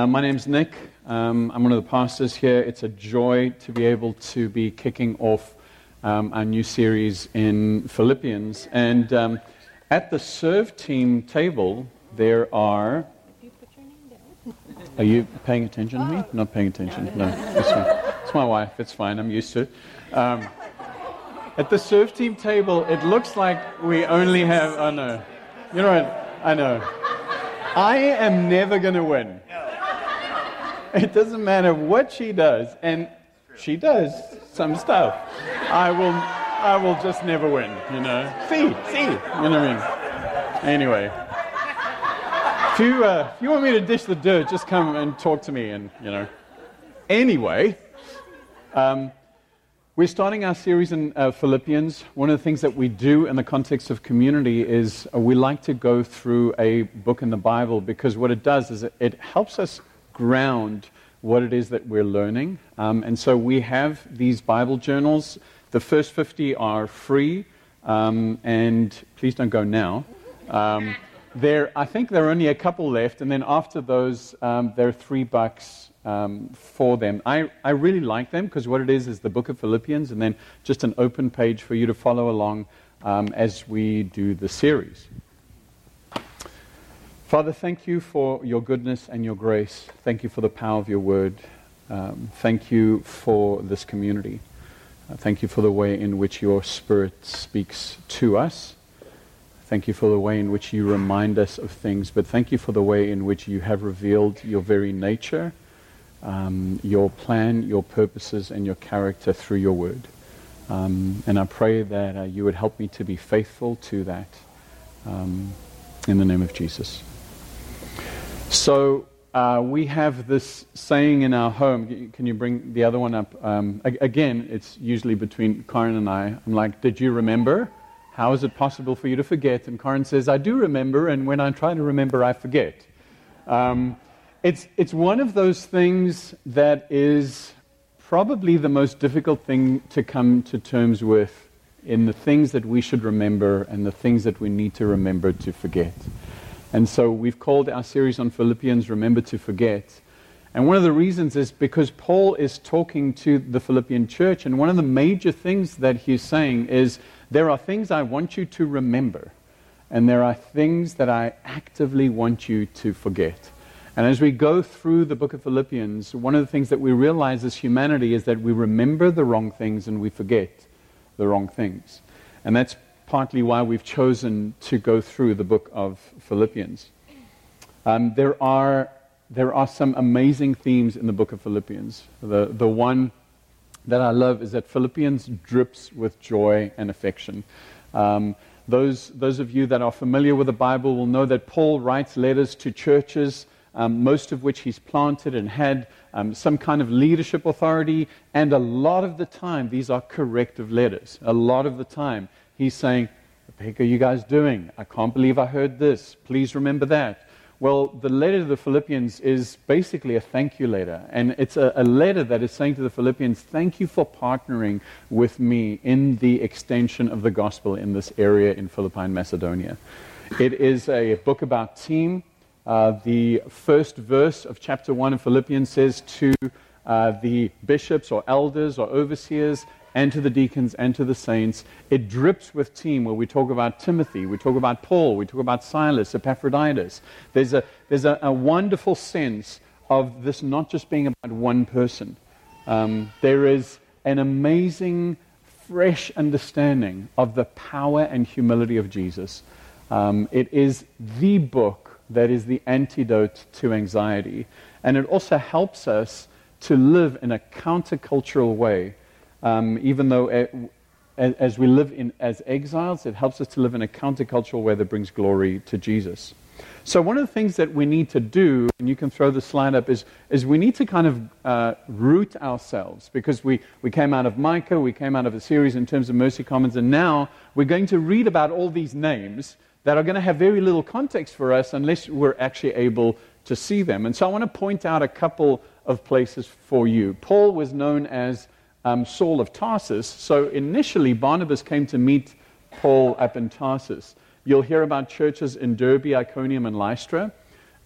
Uh, my name's Nick. Um, I'm one of the pastors here. It's a joy to be able to be kicking off um, our new series in Philippians. And um, at the serve team table, there are. Are you paying attention to me? Not paying attention. No, it's fine. It's my wife. It's fine. I'm used to it. Um, at the serve team table, it looks like we only have. Oh no. You know what? I know. I am never going to win. It doesn't matter what she does, and she does some stuff. I will, I will just never win, you know. See, see, you know what I mean? Anyway, if you, uh, if you want me to dish the dirt, just come and talk to me, and you know. Anyway, um, we're starting our series in uh, Philippians. One of the things that we do in the context of community is uh, we like to go through a book in the Bible because what it does is it, it helps us ground what it is that we're learning. Um, and so we have these Bible journals. The first 50 are free, um, and please don't go now. Um, there, I think there are only a couple left, and then after those, um, there are three bucks um, for them. I, I really like them because what it is is the book of Philippians, and then just an open page for you to follow along um, as we do the series. Father, thank you for your goodness and your grace. Thank you for the power of your word. Um, thank you for this community. Uh, thank you for the way in which your Spirit speaks to us. Thank you for the way in which you remind us of things, but thank you for the way in which you have revealed your very nature, um, your plan, your purposes, and your character through your word. Um, and I pray that uh, you would help me to be faithful to that. Um, in the name of Jesus. So uh, we have this saying in our home. Can you bring the other one up? Um, again, it's usually between Karen and I. I'm like, Did you remember? How is it possible for you to forget? And Karen says, I do remember, and when I try to remember, I forget. Um, it's, it's one of those things that is probably the most difficult thing to come to terms with in the things that we should remember and the things that we need to remember to forget. And so we've called our series on Philippians Remember to Forget. And one of the reasons is because Paul is talking to the Philippian church, and one of the major things that he's saying is there are things I want you to remember, and there are things that I actively want you to forget. And as we go through the book of Philippians, one of the things that we realize as humanity is that we remember the wrong things and we forget the wrong things. And that's partly why we've chosen to go through the book of Philippians. Um, there, are, there are some amazing themes in the book of Philippians. The, the one that I love is that Philippians drips with joy and affection. Um, those, those of you that are familiar with the Bible will know that Paul writes letters to churches, um, most of which he's planted and had um, some kind of leadership authority, and a lot of the time, these are corrective letters. A lot of the time, He's saying, What the heck are you guys doing? I can't believe I heard this. Please remember that. Well, the letter to the Philippians is basically a thank you letter. And it's a, a, letter that is saying to the Philippians, thank you for partnering with me in the extension of the gospel in this area in Philippi and Macedonia. It is a book about team. Uh, the first verse of chapter 1 of Philippians says to uh, the bishops or elders or overseers, and to the deacons and to the saints. It drips with team where we talk about Timothy, we talk about Paul, we talk about Silas, Epaphroditus. There's a, there's a, a wonderful sense of this not just being about one person. Um, there is an amazing, fresh understanding of the power and humility of Jesus. Um, it is the book that is the antidote to anxiety. And it also helps us to live in a countercultural way um, even though it, as we live in, as exiles, it helps us to live in a countercultural way that brings glory to Jesus. So, one of the things that we need to do, and you can throw the slide up, is, is we need to kind of uh, root ourselves because we, we came out of Micah, we came out of a series in terms of Mercy Commons, and now we're going to read about all these names that are going to have very little context for us unless we're actually able to see them. And so, I want to point out a couple of places for you. Paul was known as um, Saul of Tarsus. So initially, Barnabas came to meet Paul up in Tarsus. You'll hear about churches in Derbe, Iconium, and Lystra.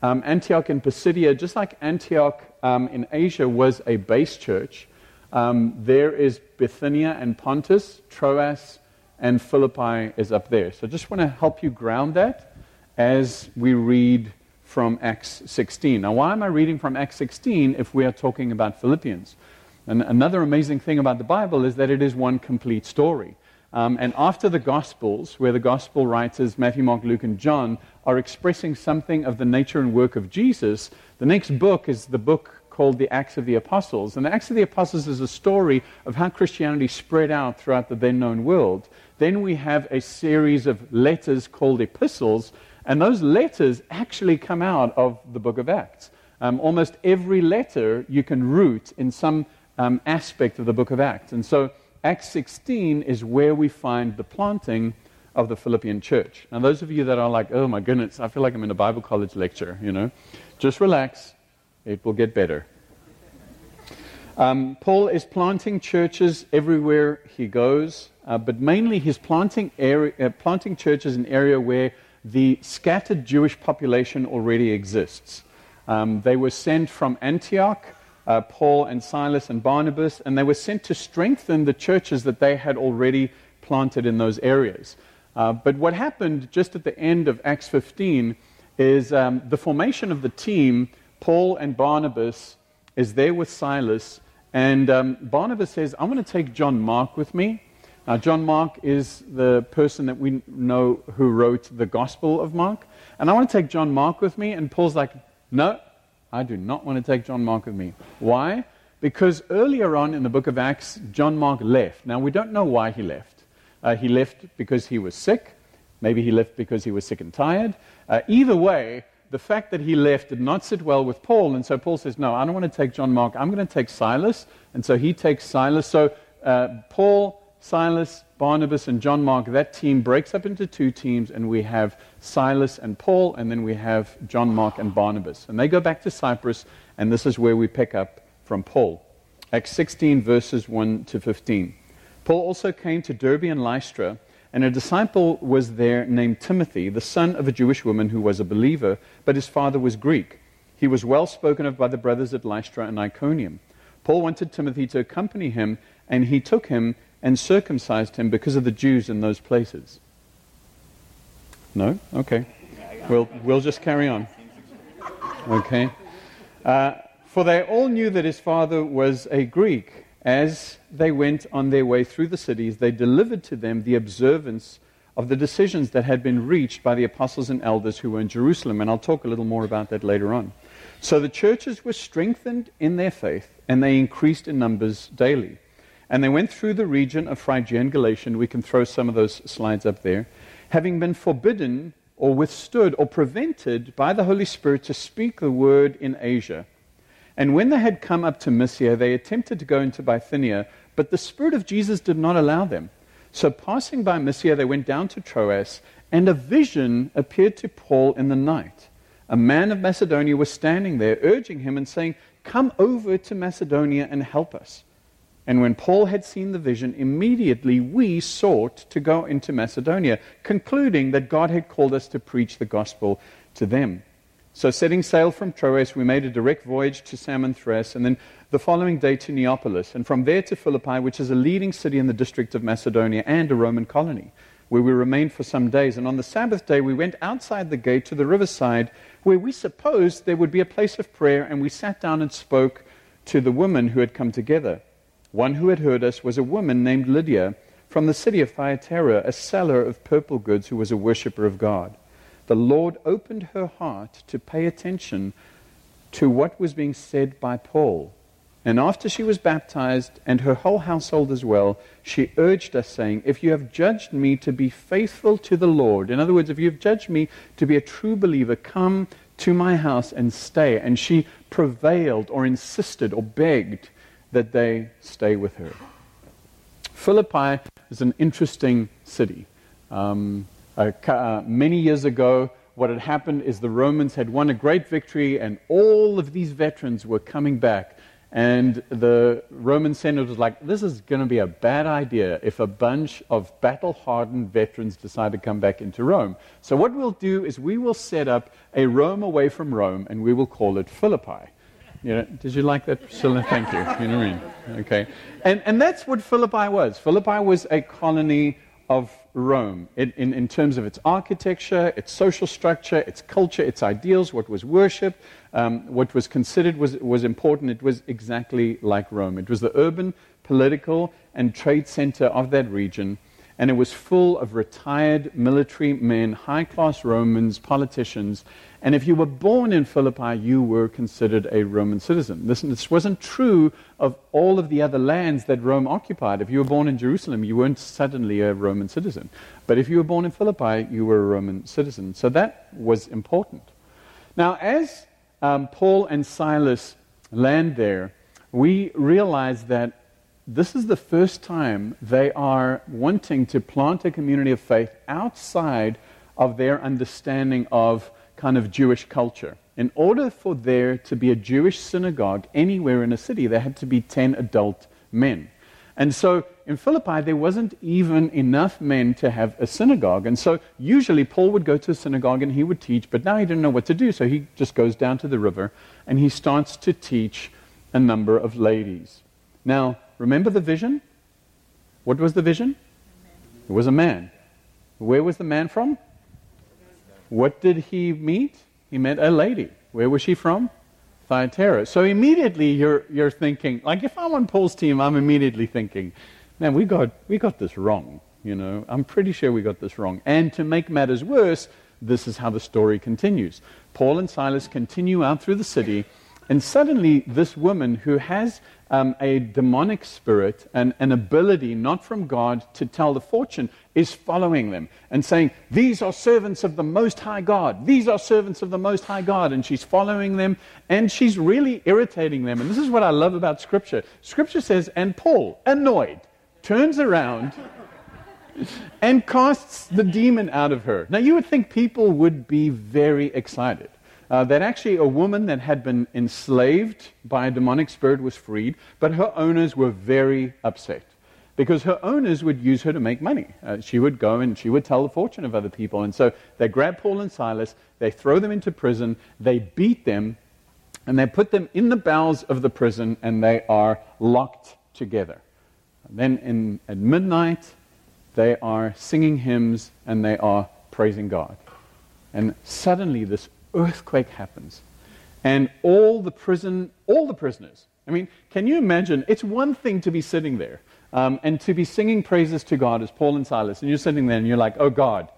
Um, Antioch in Pisidia, just like Antioch um, in Asia was a base church, um, there is Bithynia and Pontus, Troas, and Philippi is up there. So just want to help you ground that as we read from Acts 16. Now, why am I reading from Acts 16 if we are talking about Philippians? And another amazing thing about the Bible is that it is one complete story. Um, and after the Gospels, where the Gospel writers, Matthew, Mark, Luke, and John, are expressing something of the nature and work of Jesus, the next book is the book called the Acts of the Apostles. And the Acts of the Apostles is a story of how Christianity spread out throughout the then known world. Then we have a series of letters called epistles, and those letters actually come out of the book of Acts. Um, almost every letter you can root in some um, aspect of the book of Acts. And so Acts 16 is where we find the planting of the Philippian church. Now, those of you that are like, oh my goodness, I feel like I'm in a Bible college lecture, you know, just relax. It will get better. Um, Paul is planting churches everywhere he goes, uh, but mainly he's planting, area, uh, planting churches in an area where the scattered Jewish population already exists. Um, they were sent from Antioch uh, Paul and Silas and Barnabas, and they were sent to strengthen the churches that they had already planted in those areas. Uh, but what happened just at the end of Acts 15 is um, the formation of the team. Paul and Barnabas is there with Silas, and um, Barnabas says, I'm going to take John Mark with me. Now, John Mark is the person that we know who wrote the Gospel of Mark. And I want to take John Mark with me. And Paul's like, No, I do not want to take John Mark with me. Why? Because earlier on in the book of Acts, John Mark left. Now, we don't know why he left. Uh, he left because he was sick. Maybe he left because he was sick and tired. Uh, either way, the fact that he left did not sit well with Paul. And so Paul says, No, I don't want to take John Mark. I'm going to take Silas. And so he takes Silas. So uh, Paul, Silas, Barnabas, and John Mark, that team breaks up into two teams, and we have Silas and Paul, and then we have John Mark and Barnabas. And they go back to Cyprus, and this is where we pick up from Paul. Acts 16, verses 1 to 15. Paul also came to Derbe and Lystra, and a disciple was there named Timothy, the son of a Jewish woman who was a believer, but his father was Greek. He was well spoken of by the brothers at Lystra and Iconium. Paul wanted Timothy to accompany him, and he took him and circumcised him because of the Jews in those places? No? Okay. We'll, we'll just carry on. Okay. Uh, for they all knew that his father was a Greek. As they went on their way through the cities, they delivered to them the observance of the decisions that had been reached by the apostles and elders who were in Jerusalem. And I'll talk a little more about that later on. So the churches were strengthened in their faith, and they increased in numbers daily. And they went through the region of Phrygia and Galatia. We can throw some of those slides up there. Having been forbidden or withstood or prevented by the Holy Spirit to speak the word in Asia. And when they had come up to Mysia, they attempted to go into Bithynia, but the Spirit of Jesus did not allow them. So passing by Mysia, they went down to Troas, and a vision appeared to Paul in the night. A man of Macedonia was standing there, urging him and saying, Come over to Macedonia and help us. And when Paul had seen the vision, immediately we sought to go into Macedonia, concluding that God had called us to preach the gospel to them. So, setting sail from Troas, we made a direct voyage to Samothrace, and then the following day to Neapolis, and from there to Philippi, which is a leading city in the district of Macedonia and a Roman colony, where we remained for some days. And on the Sabbath day, we went outside the gate to the riverside, where we supposed there would be a place of prayer, and we sat down and spoke to the women who had come together. One who had heard us was a woman named Lydia from the city of Thyatira, a seller of purple goods who was a worshipper of God. The Lord opened her heart to pay attention to what was being said by Paul. And after she was baptized, and her whole household as well, she urged us, saying, If you have judged me to be faithful to the Lord, in other words, if you have judged me to be a true believer, come to my house and stay. And she prevailed or insisted or begged that they stay with her. Philippi is an interesting city. Um, uh, uh, many years ago, what had happened is the Romans had won a great victory, and all of these veterans were coming back. And the Roman Senate was like, this is going to be a bad idea if a bunch of battle hardened veterans decide to come back into Rome. So, what we'll do is we will set up a Rome away from Rome and we will call it Philippi. You know, did you like that, Priscilla? Thank you. You know what I mean? Okay. And, and that's what Philippi was. Philippi was a colony of Rome in, in, in, terms of its architecture, its social structure, its culture, its ideals, what was worshipped, um, what was considered was, was important. It was exactly like Rome. It was the urban, political, and trade center of that region, and it was full of retired military men, high class Romans, politicians, and if you were born in Philippi, you were considered a Roman citizen. Listen, this wasn't true of all of the other lands that Rome occupied. If you were born in Jerusalem, you weren't suddenly a Roman citizen. But if you were born in Philippi, you were a Roman citizen. So that was important. Now, as um, Paul and Silas land there, we realize that this is the first time they are wanting to plant a community of faith outside of their understanding of kind of Jewish culture. In order for there to be a Jewish synagogue anywhere in a city, there had to be 10 adult men. And so in Philippi, there wasn't even enough men to have a synagogue. And so usually Paul would go to a synagogue and he would teach, but now he didn't know what to do. So he just goes down to the river and he starts to teach a number of ladies. Now, remember the vision? What was the vision? It was a man. Where was the man from? What did he meet? He met a lady. Where was she from? Thyatira. So immediately you're, you're thinking, like if I'm on Paul's team, I'm immediately thinking, man, we got, we got this wrong. You know, I'm pretty sure we got this wrong. And to make matters worse, this is how the story continues. Paul and Silas continue out through the city, and suddenly this woman who has um, a demonic spirit and an ability not from God to tell the fortune is following them and saying, These are servants of the Most High God. These are servants of the Most High God. And she's following them and she's really irritating them. And this is what I love about Scripture. Scripture says, And Paul, annoyed, turns around and casts the demon out of her. Now, you would think people would be very excited uh, that actually a woman that had been enslaved by a demonic spirit was freed, but her owners were very upset because her owners would use her to make money. Uh, she would go and she would tell the fortune of other people. And so they grab Paul and Silas, they throw them into prison, they beat them, and they put them in the bowels of the prison, and they are locked together. And then in, at midnight, they are singing hymns and they are praising God. And suddenly, this earthquake happens. And all the prison, all the prisoners, I mean, can you imagine? It's one thing to be sitting there um, and to be singing praises to God as Paul and Silas, and you're sitting there and you're like, oh God,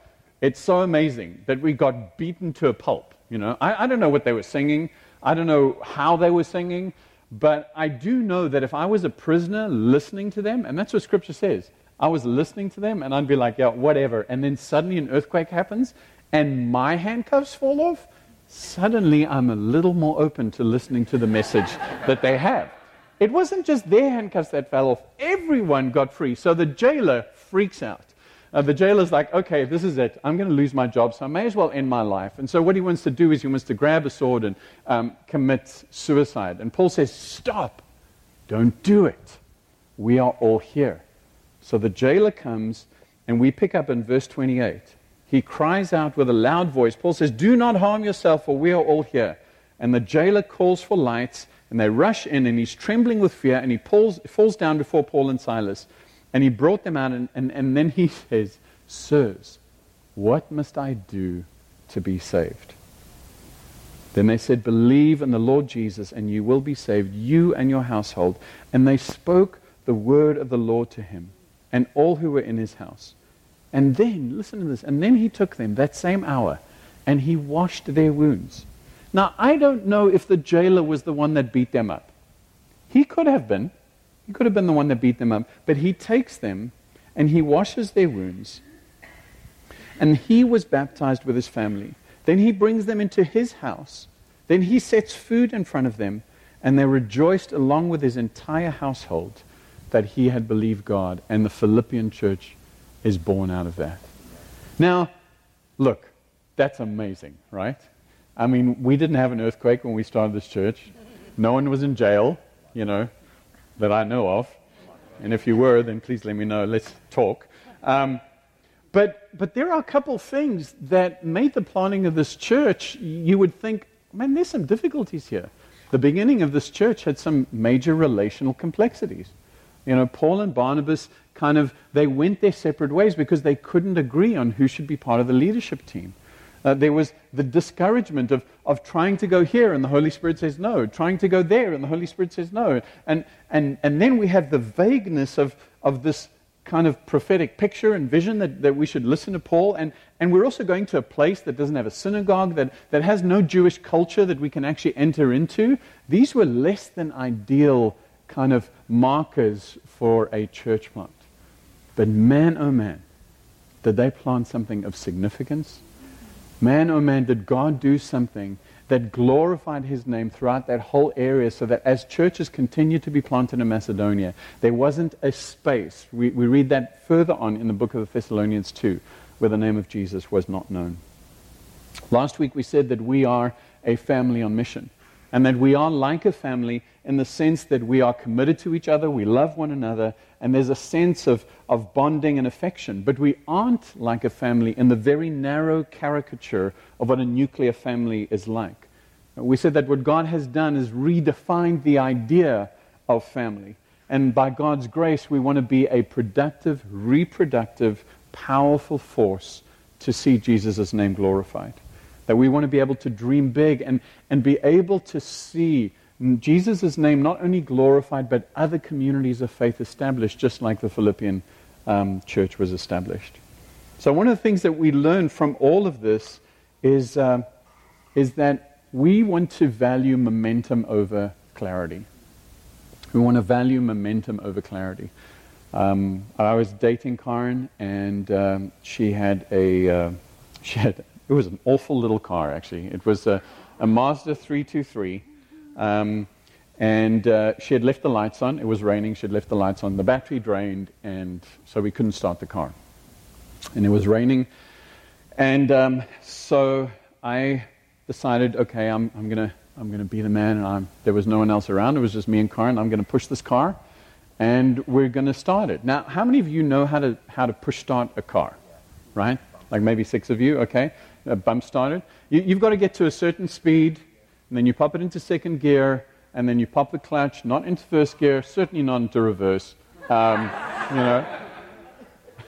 it's so amazing that we got beaten to a pulp. You know, I, I don't know what they were singing. I don't know how they were singing, but I do know that if I was a prisoner listening to them, and that's what Scripture says, I was listening to them and I'd be like, yeah, whatever. And then suddenly an earthquake happens and my handcuffs fall off suddenly I'm a little more open to listening to the message that they have. It wasn't just their handcuffs that fell off, everyone got free. So the jailer freaks out. Uh, the jailer's like, okay, this is it. I'm going to lose my job, so I may as well end my life. And so what he wants to do is he wants to grab a sword and um, commit suicide. And Paul says, stop. Don't do it. We are all here. So the jailer comes, and we pick up in verse 28 he cries out with a loud voice. Paul says, Do not harm yourself, for we are all here. And the jailer calls for lights, and they rush in, and he's trembling with fear, and he pulls, falls down before Paul and Silas. And he brought them out, and, and, and then he says, Sirs, what must I do to be saved? Then they said, Believe in the Lord Jesus, and you will be saved, you and your household. And they spoke the word of the Lord to him, and all who were in his house. And then, listen to this, and then he took them that same hour and he washed their wounds. Now, I don't know if the jailer was the one that beat them up. He could have been. He could have been the one that beat them up. But he takes them and he washes their wounds. And he was baptized with his family. Then he brings them into his house. Then he sets food in front of them. And they rejoiced along with his entire household that he had believed God. And the Philippian church is born out of that. Now, look, that's amazing, right? I mean, we didn't have an earthquake when we started this church. No one was in jail. you know, that I know of. And if you were, then please let me know. Let's talk. Um, but, but there are a couple things that made the planning of this church, you would think, man, there's some difficulties here. The beginning of this church had some major relational complexities. You know, Paul and Barnabas kind of, they went their separate ways because they couldn't agree on who should be part of the leadership team. Uh, there was the discouragement of, of trying to go here and the Holy Spirit says no, trying to go there and the Holy Spirit says no. And, and, and then we have the vagueness of, of this kind of prophetic picture and vision that, that we should listen to Paul. And, and we're also going to a place that doesn't have a synagogue, that, that has no Jewish culture that we can actually enter into. These were less than ideal kind of markers for a church plant. But man, oh man, did they plant something of significance? Man, oh man, did God do something that glorified his name throughout that whole area so that as churches continued to be planted in Macedonia, there wasn't a space. We, we read that further on in the book of the Thessalonians 2, where the name of Jesus was not known. Last week we said that we are a family on mission and that we are like a family in the sense that we are committed to each other, we love one another, and there's a sense of, of bonding and affection. But we aren't like a family in the very narrow caricature of what a nuclear family is like. We said that what God has done is redefined the idea of family. And by God's grace, we want to be a productive, reproductive, powerful force to see Jesus' name glorified. That we want to be able to dream big and, and be able to see Jesus' name not only glorified, but other communities of faith established, just like the Philippian um, church was established. So, one of the things that we learn from all of this is, uh, is that we want to value momentum over clarity. We want to value momentum over clarity. Um, I was dating Karen, and um, she had a uh, she had it was an awful little car actually. It was a, a Mazda 323 um, and uh, she had left the lights on. It was raining. She had left the lights on. The battery drained, and so we couldn't start the car. And it was raining. And um, so I decided, okay, I'm, I'm going to I'm gonna be the man. And I'm, there was no one else around. It was just me and Karen. I'm going to push this car, and we're going to start it. Now, how many of you know how to, how to push start a car? Right? Like maybe six of you, okay? Bump started. You, you've got to get to a certain speed and then you pop it into second gear, and then you pop the clutch, not into first gear, certainly not into reverse. Um, you know.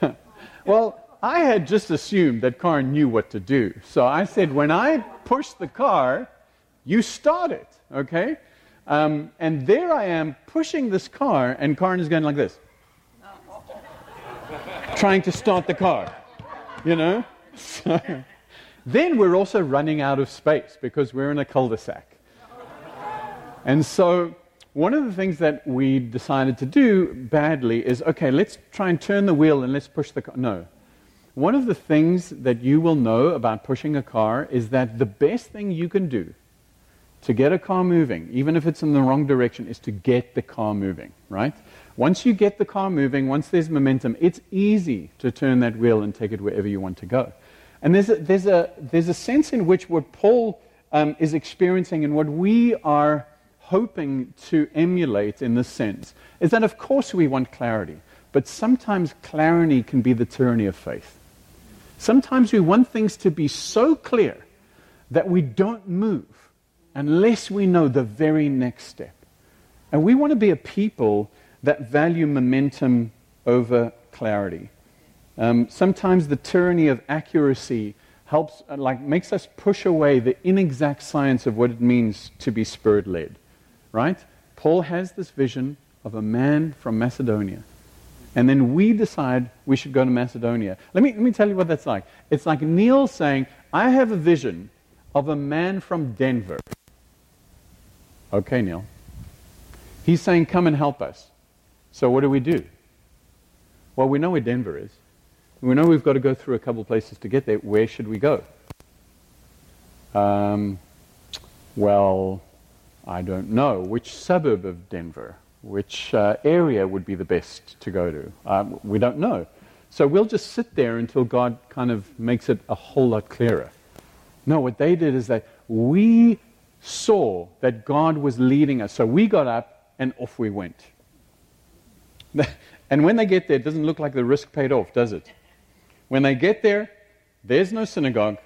well, I had just assumed that car knew what to do. So I said, when I push the car, you start it, okay? Um, and there I am pushing this car, and Karen is going like this, trying to start the car, you know? then we're also running out of space because we're in a cul de sac. And so, one of the things that we decided to do badly is okay, let's try and turn the wheel and let's push the car. No. One of the things that you will know about pushing a car is that the best thing you can do to get a car moving, even if it's in the wrong direction, is to get the car moving, right? Once you get the car moving, once there's momentum, it's easy to turn that wheel and take it wherever you want to go. And there's a, there's a, there's a sense in which what Paul um, is experiencing and what we are hoping to emulate in this sense is that, of course, we want clarity, but sometimes clarity can be the tyranny of faith. Sometimes we want things to be so clear that we don't move unless we know the very next step. And we want to be a people that value momentum over clarity. Um, sometimes the tyranny of accuracy helps, uh, like, makes us push away the inexact science of what it means to be spirit led. Right? Paul has this vision of a man from Macedonia. And then we decide we should go to Macedonia. Let me, let me tell you what that's like. It's like Neil saying, I have a vision of a man from Denver. Okay, Neil. He's saying, Come and help us. So what do we do? Well, we know where Denver is. We know we've got to go through a couple of places to get there. Where should we go? Um, well, I don't know. Which suburb of Denver? Which uh, area would be the best to go to? Um, we don't know. So we'll just sit there until God kind of makes it a whole lot clearer. No, what they did is that we saw that God was leading us. So we got up and off we went. And when they get there, it doesn't look like the risk paid off, does it? When they get there, there's no synagogue,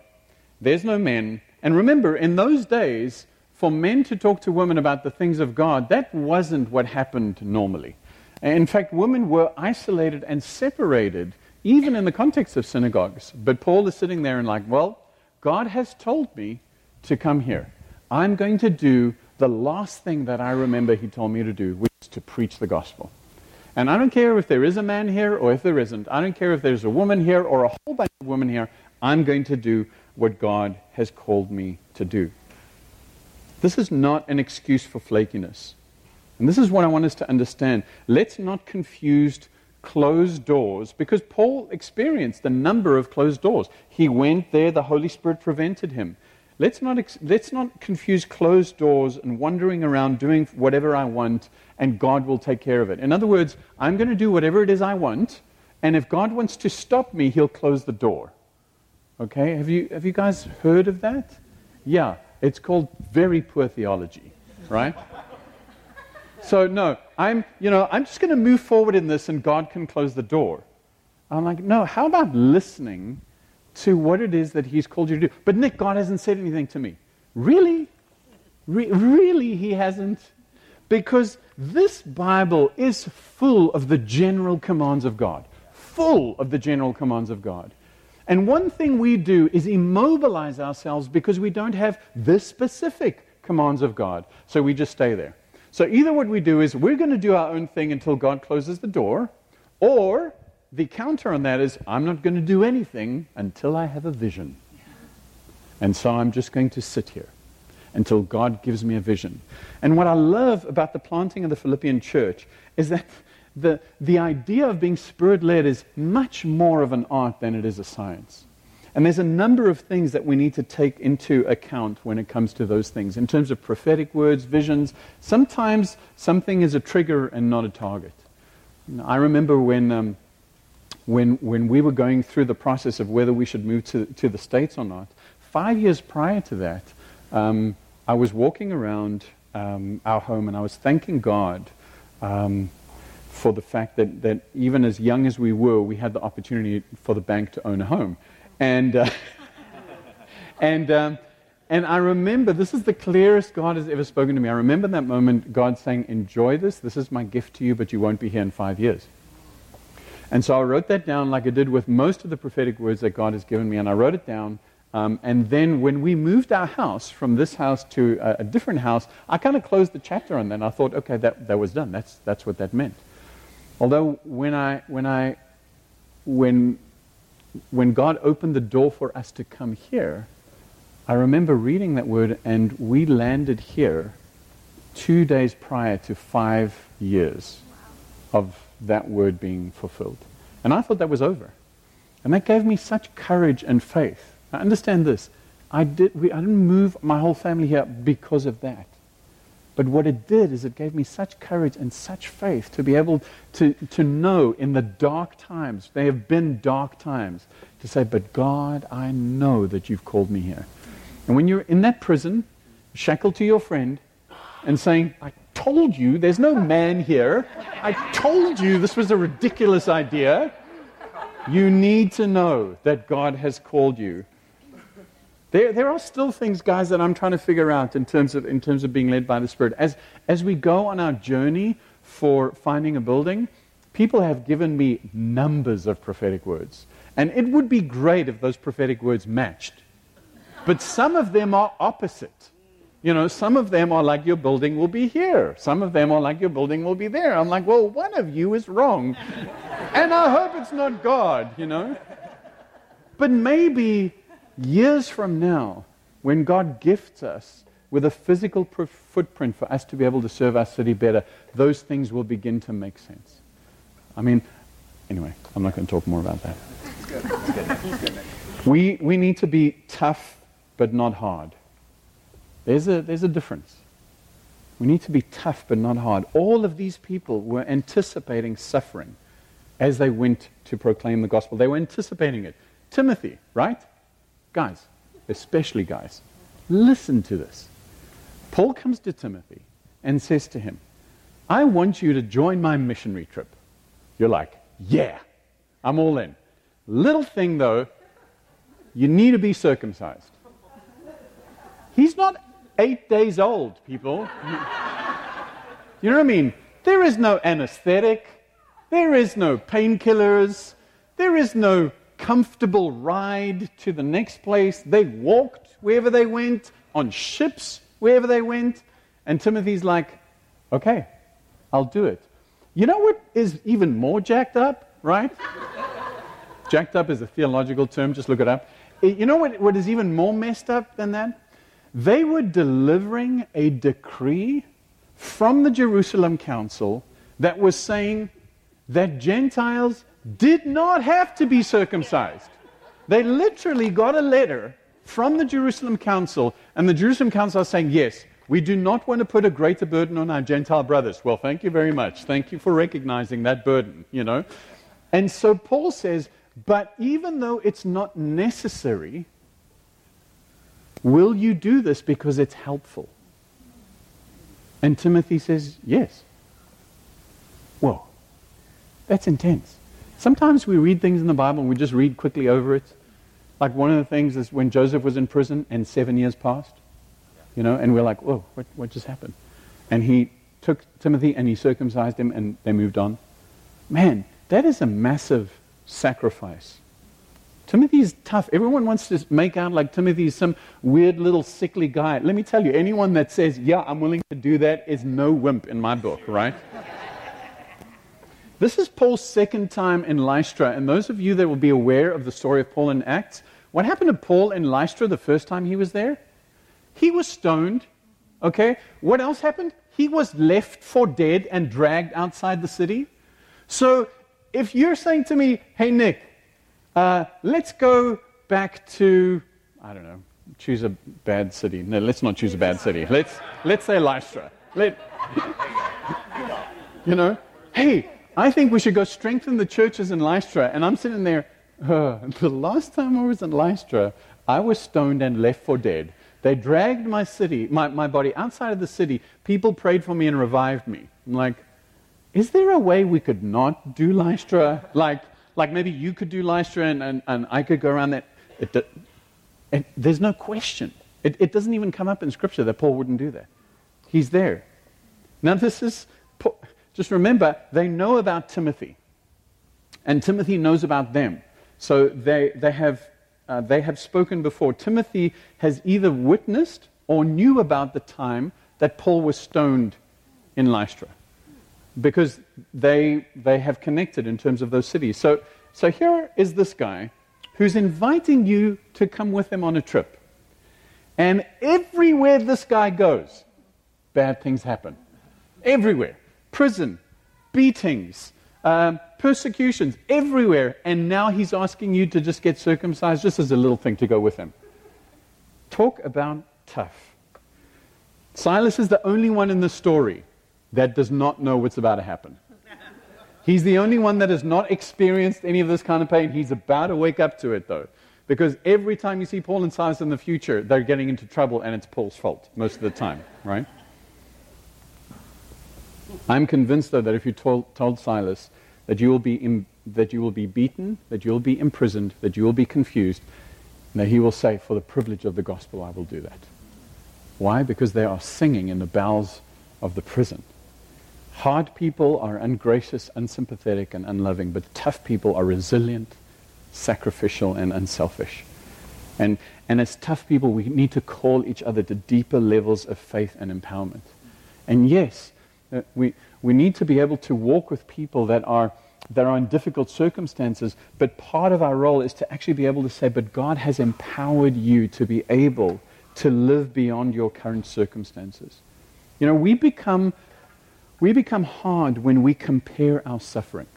there's no men. And remember, in those days, for men to talk to women about the things of God, that wasn't what happened normally. In fact, women were isolated and separated, even in the context of synagogues. But Paul is sitting there and, like, well, God has told me to come here. I'm going to do the last thing that I remember he told me to do, which is to preach the gospel. And I don't care if there is a man here or if there isn't. I don't care if there's a woman here or a whole bunch of women here. I'm going to do what God has called me to do. This is not an excuse for flakiness. And this is what I want us to understand. Let's not confuse closed doors because Paul experienced a number of closed doors. He went there, the Holy Spirit prevented him. Let's not, ex- let's not confuse closed doors and wandering around doing whatever I want and God will take care of it. In other words, I'm going to do whatever it is I want, and if God wants to stop me, He'll close the door. Okay? Have you, have you guys heard of that? Yeah, it's called very poor theology, right? so, no, I'm, you know, I'm just going to move forward in this and God can close the door. I'm like, no, how about listening to what it is that He's called you to do? But Nick, God hasn't said anything to me. Really? Re- really, He hasn't? Because this Bible is full of the general commands of God. Full of the general commands of God. And one thing we do is immobilize ourselves because we don't have the specific commands of God. So we just stay there. So either what we do is we're going to do our own thing until God closes the door, or the counter on that is I'm not going to do anything until I have a vision. And so I'm just going to sit here until God gives me a vision. And what I love about the planting of the Philippian church is that the, the idea of being spirit led is much more of an art than it is a science. And there's a number of things that we need to take into account when it comes to those things. In terms of prophetic words, visions, sometimes something is a trigger and not a target. I remember when, um, when, when we were going through the process of whether we should move to, to the States or not, five years prior to that, um, I was walking around um, our home and I was thanking God um, for the fact that, that even as young as we were, we had the opportunity for the bank to own a home. And, uh, and, um, and I remember, this is the clearest God has ever spoken to me. I remember that moment, God saying, Enjoy this. This is my gift to you, but you won't be here in five years. And so I wrote that down like I did with most of the prophetic words that God has given me. And I wrote it down um, and then when we moved our house from this house to a, a different house, I kind of closed the chapter on that. And I thought, okay, that, that was done. That's, that's what that meant. Although when, I, when, I, when, when God opened the door for us to come here, I remember reading that word, and we landed here two days prior to five years of that word being fulfilled. And I thought that was over. And that gave me such courage and faith now understand this. I, did, we, I didn't move my whole family here because of that. But what it did is it gave me such courage and such faith to be able to, to know in the dark times, they have been dark times, to say, But God, I know that you've called me here. And when you're in that prison, shackled to your friend, and saying, I told you there's no man here, I told you this was a ridiculous idea, you need to know that God has called you there, there are still things, guys, that I'm trying to figure out in terms of, in terms of being led by the Spirit. As, as we go on our journey for finding a building, people have given me numbers of prophetic words. And it would be great if those prophetic words matched. But some of them are opposite. You know, some of them are like your building will be here. Some of them are like your building will be there. I'm like, well, one of you is wrong. and I hope it's not God, you know. But maybe years from now, when God gifts us with a physical footprint for us to be able to serve our city better, those things will begin to make sense. I mean, anyway, I'm not going to talk more about that. we, we need to be tough but not hard. There's a, there's a difference. We need to be tough but not hard. All of these people were anticipating suffering as they went to proclaim the gospel. They were anticipating it. Timothy, right? Guys, especially guys, listen to this. Paul comes to Timothy and says to him, I want you to join my missionary trip. You're like, Yeah, I'm all in. Little thing though, you need to be circumcised. He's not eight days old, people. you know what I mean? There is no anesthetic, there is no painkillers, there is no comfortable ride to the next place. They walked wherever they went, on ships wherever they went. And Timothy's like, okay, I'll do it. You know what is even more jacked up, right? jacked up is a theological term, just look it up. You know what, what is even more messed up than that? They were delivering a decree from the Jerusalem Council that was saying that Gentiles did not have to be circumcised. They literally got a letter from the Jerusalem Council, and the Jerusalem Council are saying, yes, we do not want to put a greater burden on our Gentile brothers. Well, thank you very much. Thank you for recognizing that burden, you know. And so Paul says, but even though it's not necessary, will you do this because it's helpful? And Timothy says, yes. Whoa, that's intense. Sometimes we read things in the Bible and we just read quickly over it. Like one of the things is when Joseph was in prison and seven years passed, you know, and we're like, whoa, what, what just happened? And he took Timothy and he circumcised him and they moved on. Man, that is a massive sacrifice. Timothy's tough. Everyone wants to make out like Timothy's some weird little sickly guy. Let me tell you, anyone that says, yeah, I'm willing to do that is no wimp in my book, right? This is Paul's second time in Lystra, and those of you that will be aware of the story of Paul in Acts, what happened to Paul in Lystra the first time he was there? He was stoned. Okay? What else happened? He was left for dead and dragged outside the city. So if you're saying to me, hey, Nick, uh, let's go back to, I don't know, choose a bad city. No, let's not choose a bad city. Let's, let's say Lystra. Let, you know, hey, I think we should go strengthen the churches in Lystra. And I'm sitting there, the last time I was in Lystra, I was stoned and left for dead. They dragged my city, my, my body outside of the city. People prayed for me and revived me. I'm like, is there a way we could not do Lystra? Like, like maybe you could do Lystra and, and, and I could go around that. It, it, there's no question. It, it doesn't even come up in Scripture that Paul wouldn't do that. He's there. Now, this is just remember, they know about Timothy, and Timothy knows about them. So they, they, have, uh, they have spoken before. Timothy has either witnessed or knew about the time that Paul was stoned in Lystra because they, they have connected in terms of those cities. So, so here is this guy who's inviting you to come with him on a trip. And everywhere this guy goes, bad things happen. Everywhere prison, beatings, um, persecutions everywhere. And now he's asking you to just get circumcised just as a little thing to go with him. Talk about tough. Silas is the only one in the story that does not know what's about to happen. He's the only one that has not experienced any of this kind of pain. He's about to wake up to it, though. Because every time you see Paul and Silas in the future, they're getting into trouble, and it's Paul's fault most of the time, right? I'm convinced, though, that if you told, told Silas that you, will be Im, that you will be beaten, that you will be imprisoned, that you will be confused, that he will say, For the privilege of the gospel, I will do that. Why? Because they are singing in the bowels of the prison. Hard people are ungracious, unsympathetic, and unloving, but tough people are resilient, sacrificial, and unselfish. And, and as tough people, we need to call each other to deeper levels of faith and empowerment. And yes, uh, we, we need to be able to walk with people that are, that are in difficult circumstances, but part of our role is to actually be able to say, but God has empowered you to be able to live beyond your current circumstances. You know, we become, we become hard when we compare our suffering.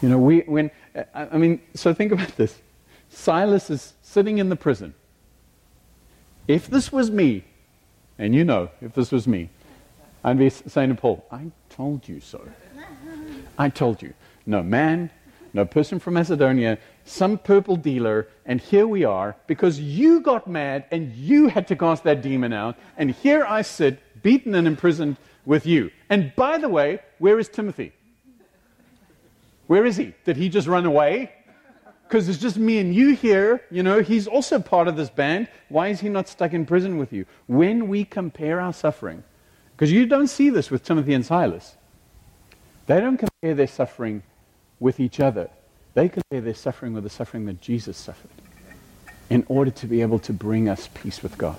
You know, we, when, I mean, so think about this. Silas is sitting in the prison. If this was me, and you know, if this was me, I'd be saying to Paul, I told you so. I told you. No man, no person from Macedonia, some purple dealer, and here we are because you got mad and you had to cast that demon out. And here I sit, beaten and imprisoned with you. And by the way, where is Timothy? Where is he? Did he just run away? Because it's just me and you here. You know, he's also part of this band. Why is he not stuck in prison with you? When we compare our suffering, because you don't see this with Timothy and Silas, they don't compare their suffering with each other. They compare their suffering with the suffering that Jesus suffered in order to be able to bring us peace with God.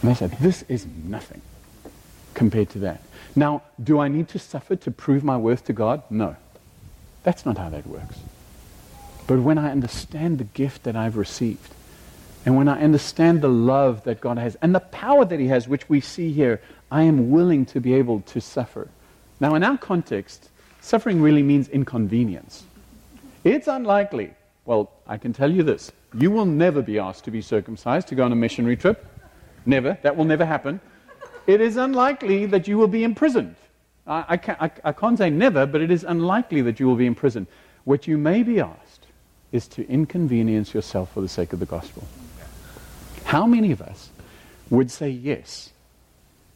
And they said, This is nothing compared to that. Now, do I need to suffer to prove my worth to God? No. That's not how that works. But when I understand the gift that I've received, and when I understand the love that God has and the power that He has, which we see here, I am willing to be able to suffer. Now, in our context, suffering really means inconvenience. It's unlikely. Well, I can tell you this you will never be asked to be circumcised to go on a missionary trip. Never. That will never happen. It is unlikely that you will be imprisoned. I, I, can't, I, I can't say never, but it is unlikely that you will be imprisoned. What you may be asked is to inconvenience yourself for the sake of the gospel. How many of us would say yes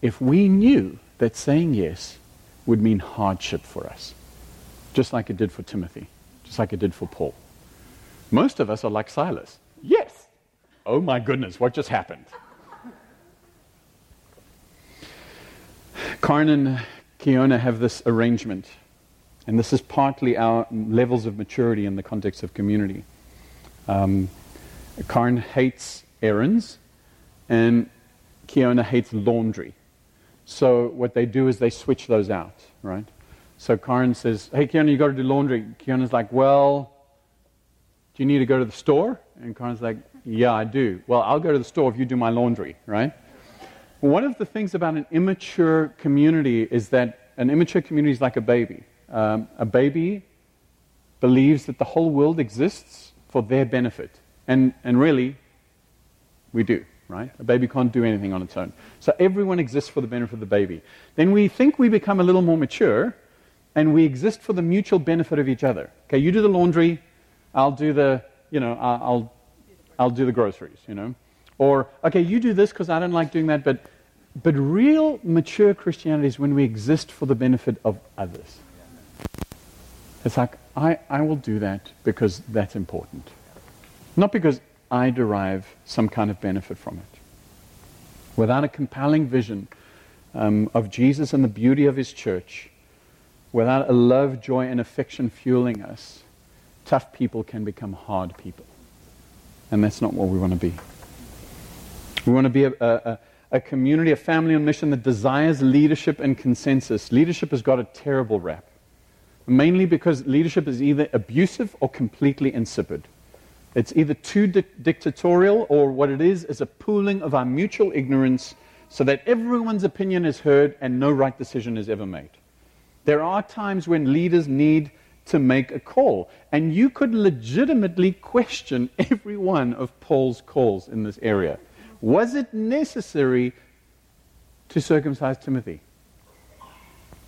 if we knew that saying yes would mean hardship for us? Just like it did for Timothy, just like it did for Paul. Most of us are like Silas. Yes. Oh my goodness, what just happened? Karn and Kiona have this arrangement, and this is partly our levels of maturity in the context of community. Um, Karn hates errands, and Kiona hates laundry. So what they do is they switch those out, right? So Karn says, "Hey, Kiona, you got to do laundry." Kiona's like, "Well, do you need to go to the store?" And Karn's like, "Yeah, I do." Well, I'll go to the store if you do my laundry, right? One of the things about an immature community is that an immature community is like a baby. Um, a baby believes that the whole world exists for their benefit. And, and really, we do, right? A baby can't do anything on its own. So everyone exists for the benefit of the baby. Then we think we become a little more mature, and we exist for the mutual benefit of each other. Okay, you do the laundry, I'll do the, you know, I'll, I'll do the groceries, you know. Or, okay, you do this because I don't like doing that, but but real mature Christianity is when we exist for the benefit of others. It's like, I, I will do that because that's important. Not because I derive some kind of benefit from it. Without a compelling vision um, of Jesus and the beauty of his church, without a love, joy, and affection fueling us, tough people can become hard people. And that's not what we want to be. We want to be a, a, a community, a family on mission that desires leadership and consensus. Leadership has got a terrible rap, mainly because leadership is either abusive or completely insipid. It's either too di- dictatorial or what it is is a pooling of our mutual ignorance so that everyone's opinion is heard and no right decision is ever made. There are times when leaders need to make a call, and you could legitimately question every one of Paul's calls in this area. Was it necessary to circumcise Timothy?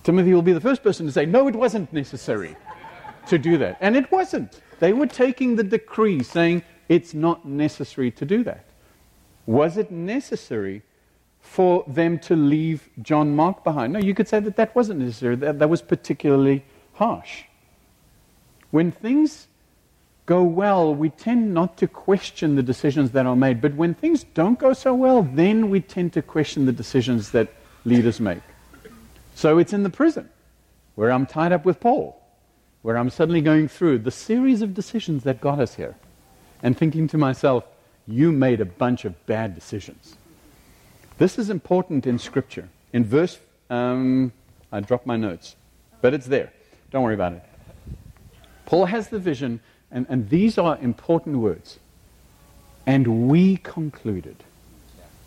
Timothy will be the first person to say, no, it wasn't necessary to do that. And it wasn't. They were taking the decree saying it's not necessary to do that. Was it necessary for them to leave John Mark behind? No, you could say that that wasn't necessary. That, that was particularly harsh. When things go well, we tend not to question the decisions that are made. But when things don't go so well, then we tend to question the decisions that leaders make. So it's in the prison where I'm tied up with Paul, where I'm suddenly going through the series of decisions that got us here and thinking to myself, you made a bunch of bad decisions. This is important in Scripture. In verse, um, I dropped my notes, but it's there. Don't worry about it. Paul has the vision and, and these are important words. And we concluded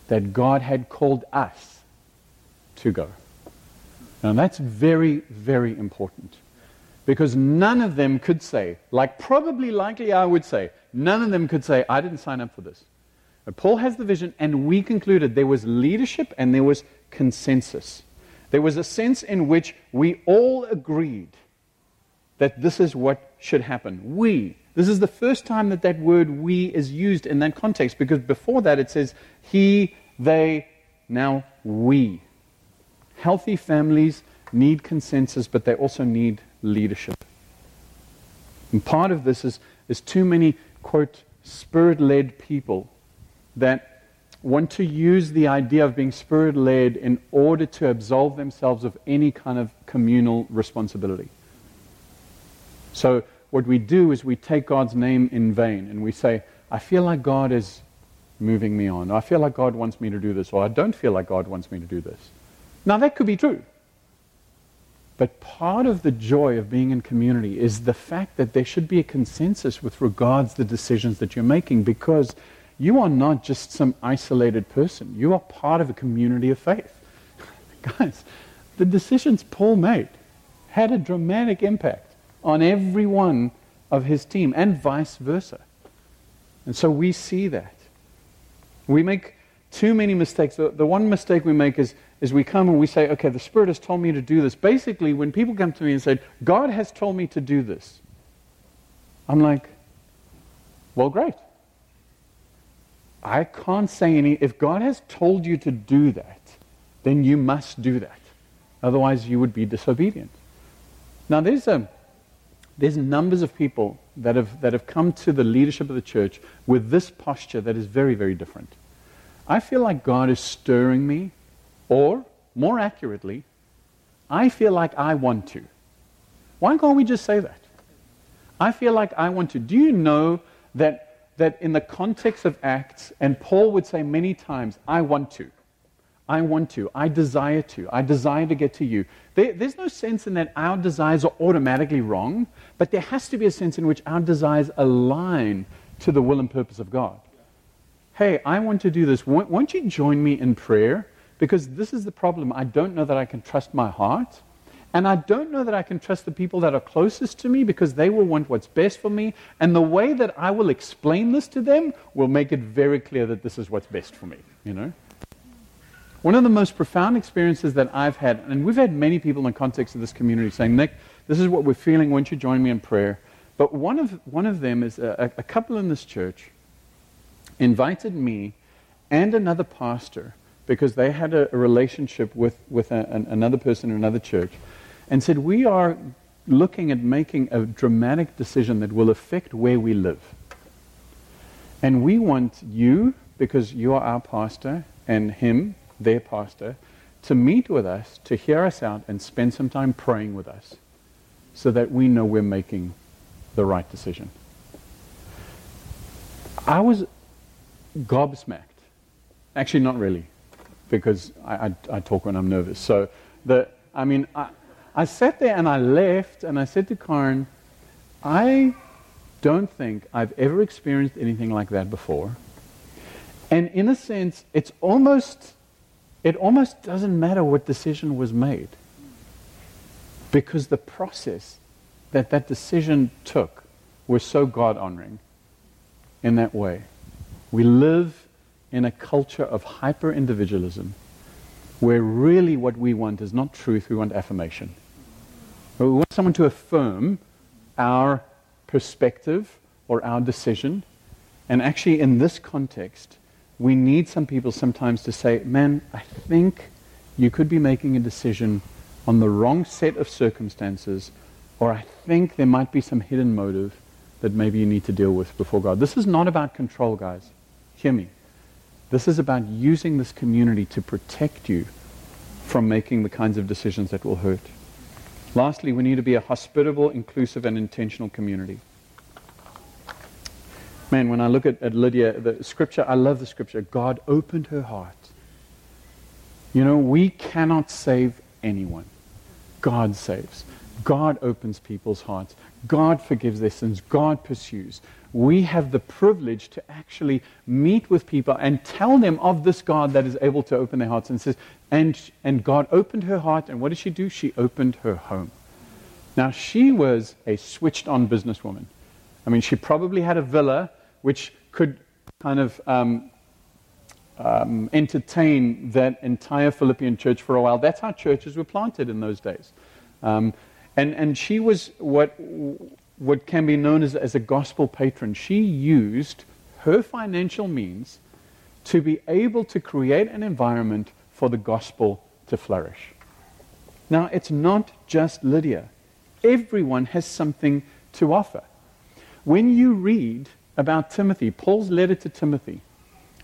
that God had called us to go. Now that's very, very important. Because none of them could say, like probably likely I would say, none of them could say, I didn't sign up for this. But Paul has the vision, and we concluded there was leadership and there was consensus. There was a sense in which we all agreed that this is what should happen. We. This is the first time that that word we is used in that context because before that it says he, they, now we healthy families need consensus, but they also need leadership. And part of this is, is too many, quote, spirit led people that want to use the idea of being spirit led in order to absolve themselves of any kind of communal responsibility. So, what we do is we take God's name in vain and we say, I feel like God is moving me on. I feel like God wants me to do this, or I don't feel like God wants me to do this. Now, that could be true. But part of the joy of being in community is the fact that there should be a consensus with regards to the decisions that you're making because you are not just some isolated person. You are part of a community of faith. Guys, the decisions Paul made had a dramatic impact on every one of his team and vice versa. And so we see that. We make too many mistakes. The, the one mistake we make is is we come and we say, okay, the Spirit has told me to do this. Basically, when people come to me and say, God has told me to do this, I'm like, well, great. I can't say any. If God has told you to do that, then you must do that. Otherwise, you would be disobedient. Now, there's, a, there's numbers of people that have, that have come to the leadership of the church with this posture that is very, very different. I feel like God is stirring me or, more accurately, I feel like I want to. Why can't we just say that? I feel like I want to. Do you know that, that in the context of Acts, and Paul would say many times, I want to. I want to. I desire to. I desire to get to you. There, there's no sense in that our desires are automatically wrong, but there has to be a sense in which our desires align to the will and purpose of God. Hey, I want to do this. Won't, won't you join me in prayer? Because this is the problem. I don't know that I can trust my heart. And I don't know that I can trust the people that are closest to me because they will want what's best for me. And the way that I will explain this to them will make it very clear that this is what's best for me, you know? One of the most profound experiences that I've had, and we've had many people in the context of this community saying, Nick, this is what we're feeling. Won't you join me in prayer? But one of, one of them is a, a couple in this church invited me and another pastor because they had a, a relationship with, with a, an, another person in another church and said, We are looking at making a dramatic decision that will affect where we live. And we want you, because you are our pastor, and him, their pastor, to meet with us, to hear us out, and spend some time praying with us so that we know we're making the right decision. I was gobsmacked. Actually, not really because I, I, I, talk when I'm nervous. So, the, I mean, I, I sat there and I left and I said to Karen, I don't think I've ever experienced anything like that before. And in a sense, it's almost, it almost doesn't matter what decision was made. Because the process that that decision took was so God honoring in that way. We live in a culture of hyper individualism where really what we want is not truth, we want affirmation. We want someone to affirm our perspective or our decision. And actually, in this context, we need some people sometimes to say, man, I think you could be making a decision on the wrong set of circumstances, or I think there might be some hidden motive that maybe you need to deal with before God. This is not about control, guys. Hear me. This is about using this community to protect you from making the kinds of decisions that will hurt. Lastly, we need to be a hospitable, inclusive, and intentional community. Man, when I look at, at Lydia, the scripture, I love the scripture. God opened her heart. You know, we cannot save anyone. God saves. God opens people's hearts. God forgives their sins. God pursues we have the privilege to actually meet with people and tell them of this God that is able to open their hearts. And says, and, and God opened her heart, and what did she do? She opened her home. Now, she was a switched on businesswoman. I mean, she probably had a villa which could kind of um, um, entertain that entire Philippian church for a while. That's how churches were planted in those days. Um, and, and she was what what can be known as, as a gospel patron. She used her financial means to be able to create an environment for the gospel to flourish. Now, it's not just Lydia. Everyone has something to offer. When you read about Timothy, Paul's letter to Timothy,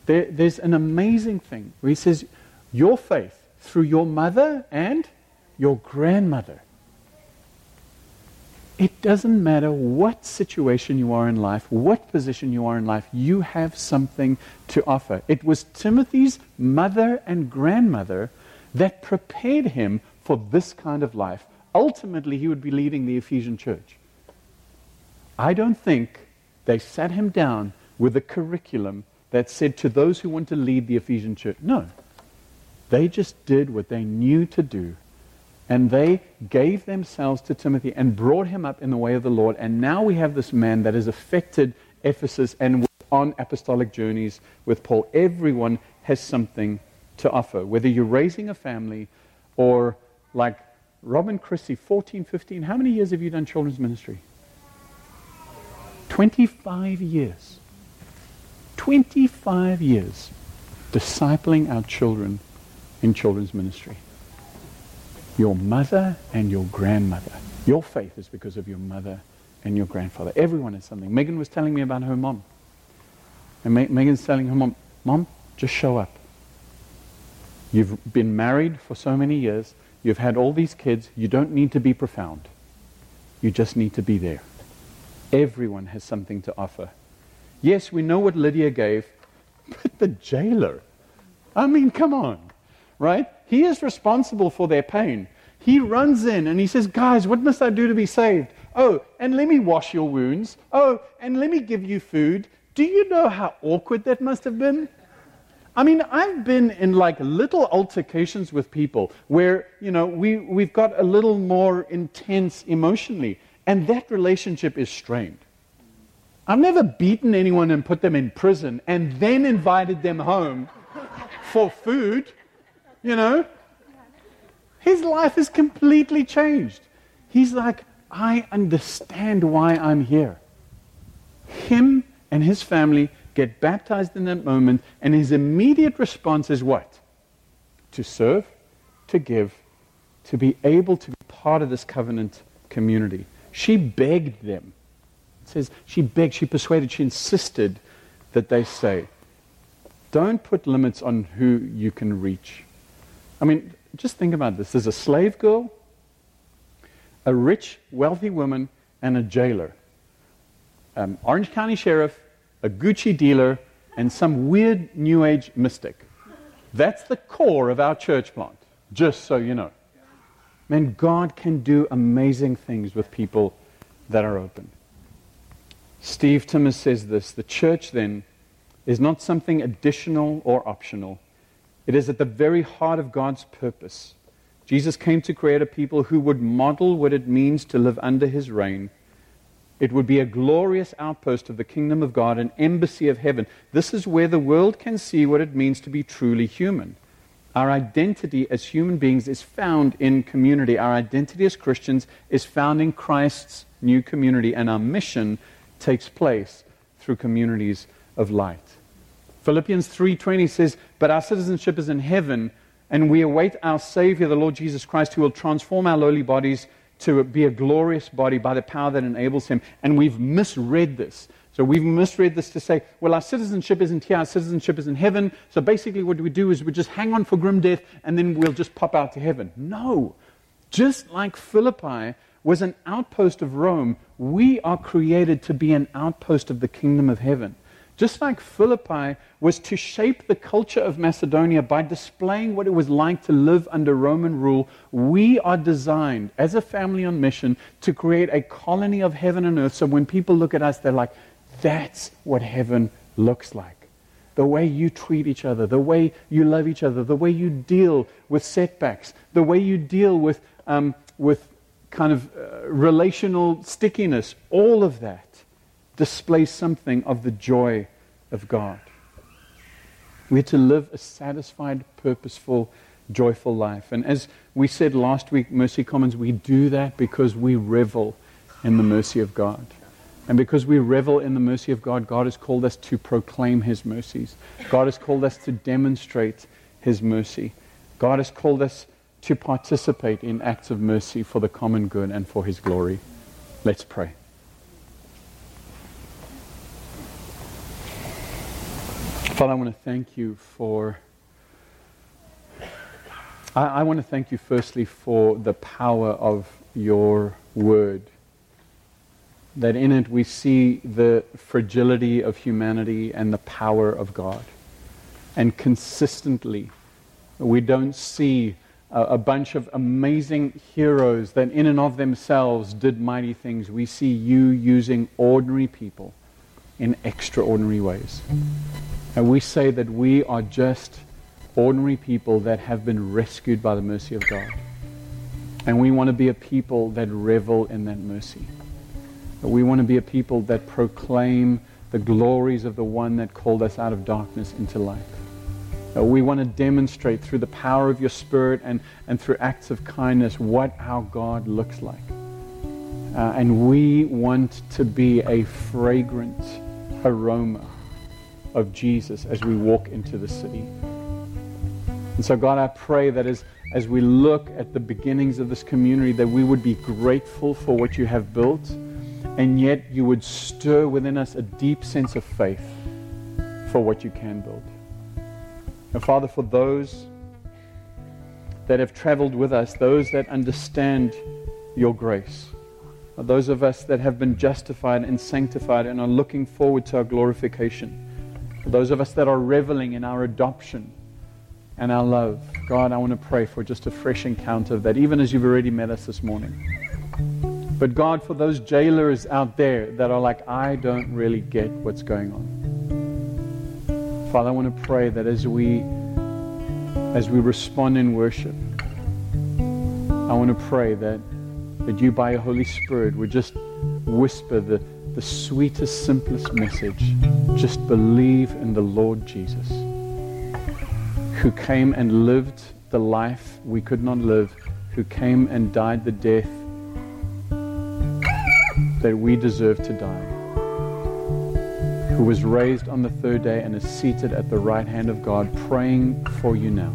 there, there's an amazing thing where he says, Your faith through your mother and your grandmother. It doesn't matter what situation you are in life, what position you are in life, you have something to offer. It was Timothy's mother and grandmother that prepared him for this kind of life. Ultimately, he would be leading the Ephesian church. I don't think they sat him down with a curriculum that said to those who want to lead the Ephesian church, no. They just did what they knew to do and they gave themselves to Timothy and brought him up in the way of the Lord. And now we have this man that has affected Ephesus and on apostolic journeys with Paul. Everyone has something to offer, whether you're raising a family or like Robin Christie, 14, 15. How many years have you done children's ministry? 25 years. 25 years discipling our children in children's ministry your mother and your grandmother. Your faith is because of your mother and your grandfather. Everyone has something. Megan was telling me about her mom. And Ma- Megan's telling her mom, Mom, just show up. You've been married for so many years. You've had all these kids. You don't need to be profound. You just need to be there. Everyone has something to offer. Yes, we know what Lydia gave, but the jailer. I mean, come on, right? He is responsible for their pain. He runs in and he says, Guys, what must I do to be saved? Oh, and let me wash your wounds. Oh, and let me give you food. Do you know how awkward that must have been? I mean, I've been in like little altercations with people where, you know, we, we've got a little more intense emotionally, and that relationship is strained. I've never beaten anyone and put them in prison and then invited them home for food. You know? His life is completely changed. He's like, I understand why I'm here. Him and his family get baptized in that moment, and his immediate response is what? To serve, to give, to be able to be part of this covenant community. She begged them. It says she begged, she persuaded, she insisted that they say, don't put limits on who you can reach. I mean, just think about this. There's a slave girl, a rich, wealthy woman, and a jailer. Um, Orange County sheriff, a Gucci dealer, and some weird New Age mystic. That's the core of our church plant, just so you know. Man, God can do amazing things with people that are open. Steve Timmis says this the church then is not something additional or optional. It is at the very heart of God's purpose. Jesus came to create a people who would model what it means to live under his reign. It would be a glorious outpost of the kingdom of God, an embassy of heaven. This is where the world can see what it means to be truly human. Our identity as human beings is found in community. Our identity as Christians is found in Christ's new community, and our mission takes place through communities of light. Philippians 3:20 says, "But our citizenship is in heaven, and we await our savior, the Lord Jesus Christ, who will transform our lowly bodies to be a glorious body by the power that enables him." And we've misread this. So we've misread this to say, well, our citizenship isn't here, our citizenship is in heaven. So basically, what we do is we just hang on for grim death and then we'll just pop out to heaven. No. Just like Philippi was an outpost of Rome, we are created to be an outpost of the kingdom of heaven. Just like Philippi was to shape the culture of Macedonia by displaying what it was like to live under Roman rule, we are designed as a family on mission to create a colony of heaven and earth. So when people look at us, they're like, that's what heaven looks like. The way you treat each other, the way you love each other, the way you deal with setbacks, the way you deal with, um, with kind of uh, relational stickiness, all of that displays something of the joy of God. We're to live a satisfied, purposeful, joyful life. And as we said last week, Mercy Commons, we do that because we revel in the mercy of God. And because we revel in the mercy of God, God has called us to proclaim His mercies. God has called us to demonstrate His mercy. God has called us to participate in acts of mercy for the common good and for His glory. Let's pray. Father, I want to thank you for. I, I want to thank you firstly for the power of your word. That in it we see the fragility of humanity and the power of God. And consistently, we don't see a, a bunch of amazing heroes that in and of themselves did mighty things. We see you using ordinary people in extraordinary ways. And we say that we are just ordinary people that have been rescued by the mercy of God. And we want to be a people that revel in that mercy. We want to be a people that proclaim the glories of the one that called us out of darkness into light. We want to demonstrate through the power of your Spirit and, and through acts of kindness what our God looks like. Uh, and we want to be a fragrant aroma of Jesus as we walk into the city. And so, God, I pray that as, as we look at the beginnings of this community, that we would be grateful for what you have built, and yet you would stir within us a deep sense of faith for what you can build. And Father, for those that have traveled with us, those that understand your grace, those of us that have been justified and sanctified and are looking forward to our glorification, those of us that are reveling in our adoption and our love, God, I want to pray for just a fresh encounter of that, even as you've already met us this morning. But God, for those jailers out there that are like, I don't really get what's going on. Father, I want to pray that as we as we respond in worship, I want to pray that that you by your Holy Spirit would just whisper the, the sweetest, simplest message. Just believe in the Lord Jesus, who came and lived the life we could not live, who came and died the death that we deserve to die, who was raised on the third day and is seated at the right hand of God, praying for you now.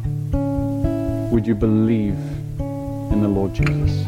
Would you believe in the Lord Jesus?